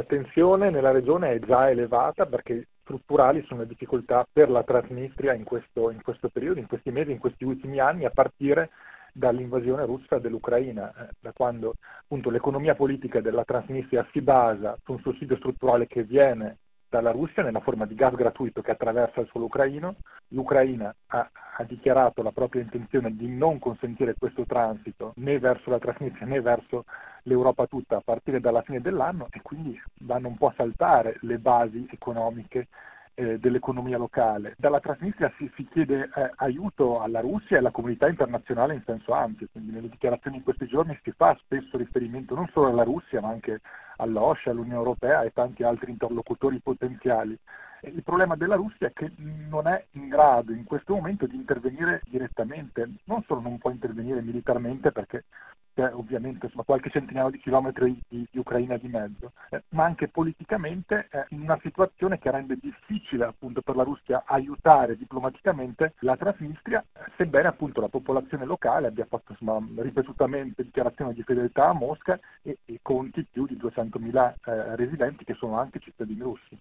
la tensione nella regione è già elevata perché strutturali sono le difficoltà per la Transnistria in questo, in questo periodo, in questi mesi, in questi ultimi anni, a partire dall'invasione russa dell'Ucraina, eh, da quando appunto l'economia politica della Transnistria si basa su un sussidio strutturale che viene dalla Russia nella forma di gas gratuito che attraversa il suolo ucraino. L'Ucraina ha, ha, dichiarato la propria intenzione di non consentire questo transito né verso la Transnistria né verso l'Europa tutta a partire dalla fine dell'anno e quindi vanno un po' a saltare le basi economiche eh, dell'economia locale. Dalla Transnistria si, si chiede eh, aiuto alla Russia e alla comunità internazionale in senso ampio, quindi nelle dichiarazioni in questi giorni si fa spesso riferimento non solo alla Russia ma anche all'OSCE, all'Unione Europea e tanti altri interlocutori potenziali. Il problema della Russia è che non è in grado in questo momento di intervenire direttamente, non solo non può intervenire militarmente perché c'è ovviamente insomma, qualche centinaio di chilometri di, di Ucraina di mezzo, eh, ma anche politicamente è in una situazione che rende difficile appunto per la Russia aiutare diplomaticamente la Transnistria, sebbene appunto la popolazione locale abbia fatto insomma, ripetutamente dichiarazioni di fedeltà a Mosca e, e conti più di 200.000 eh, residenti che sono anche cittadini russi.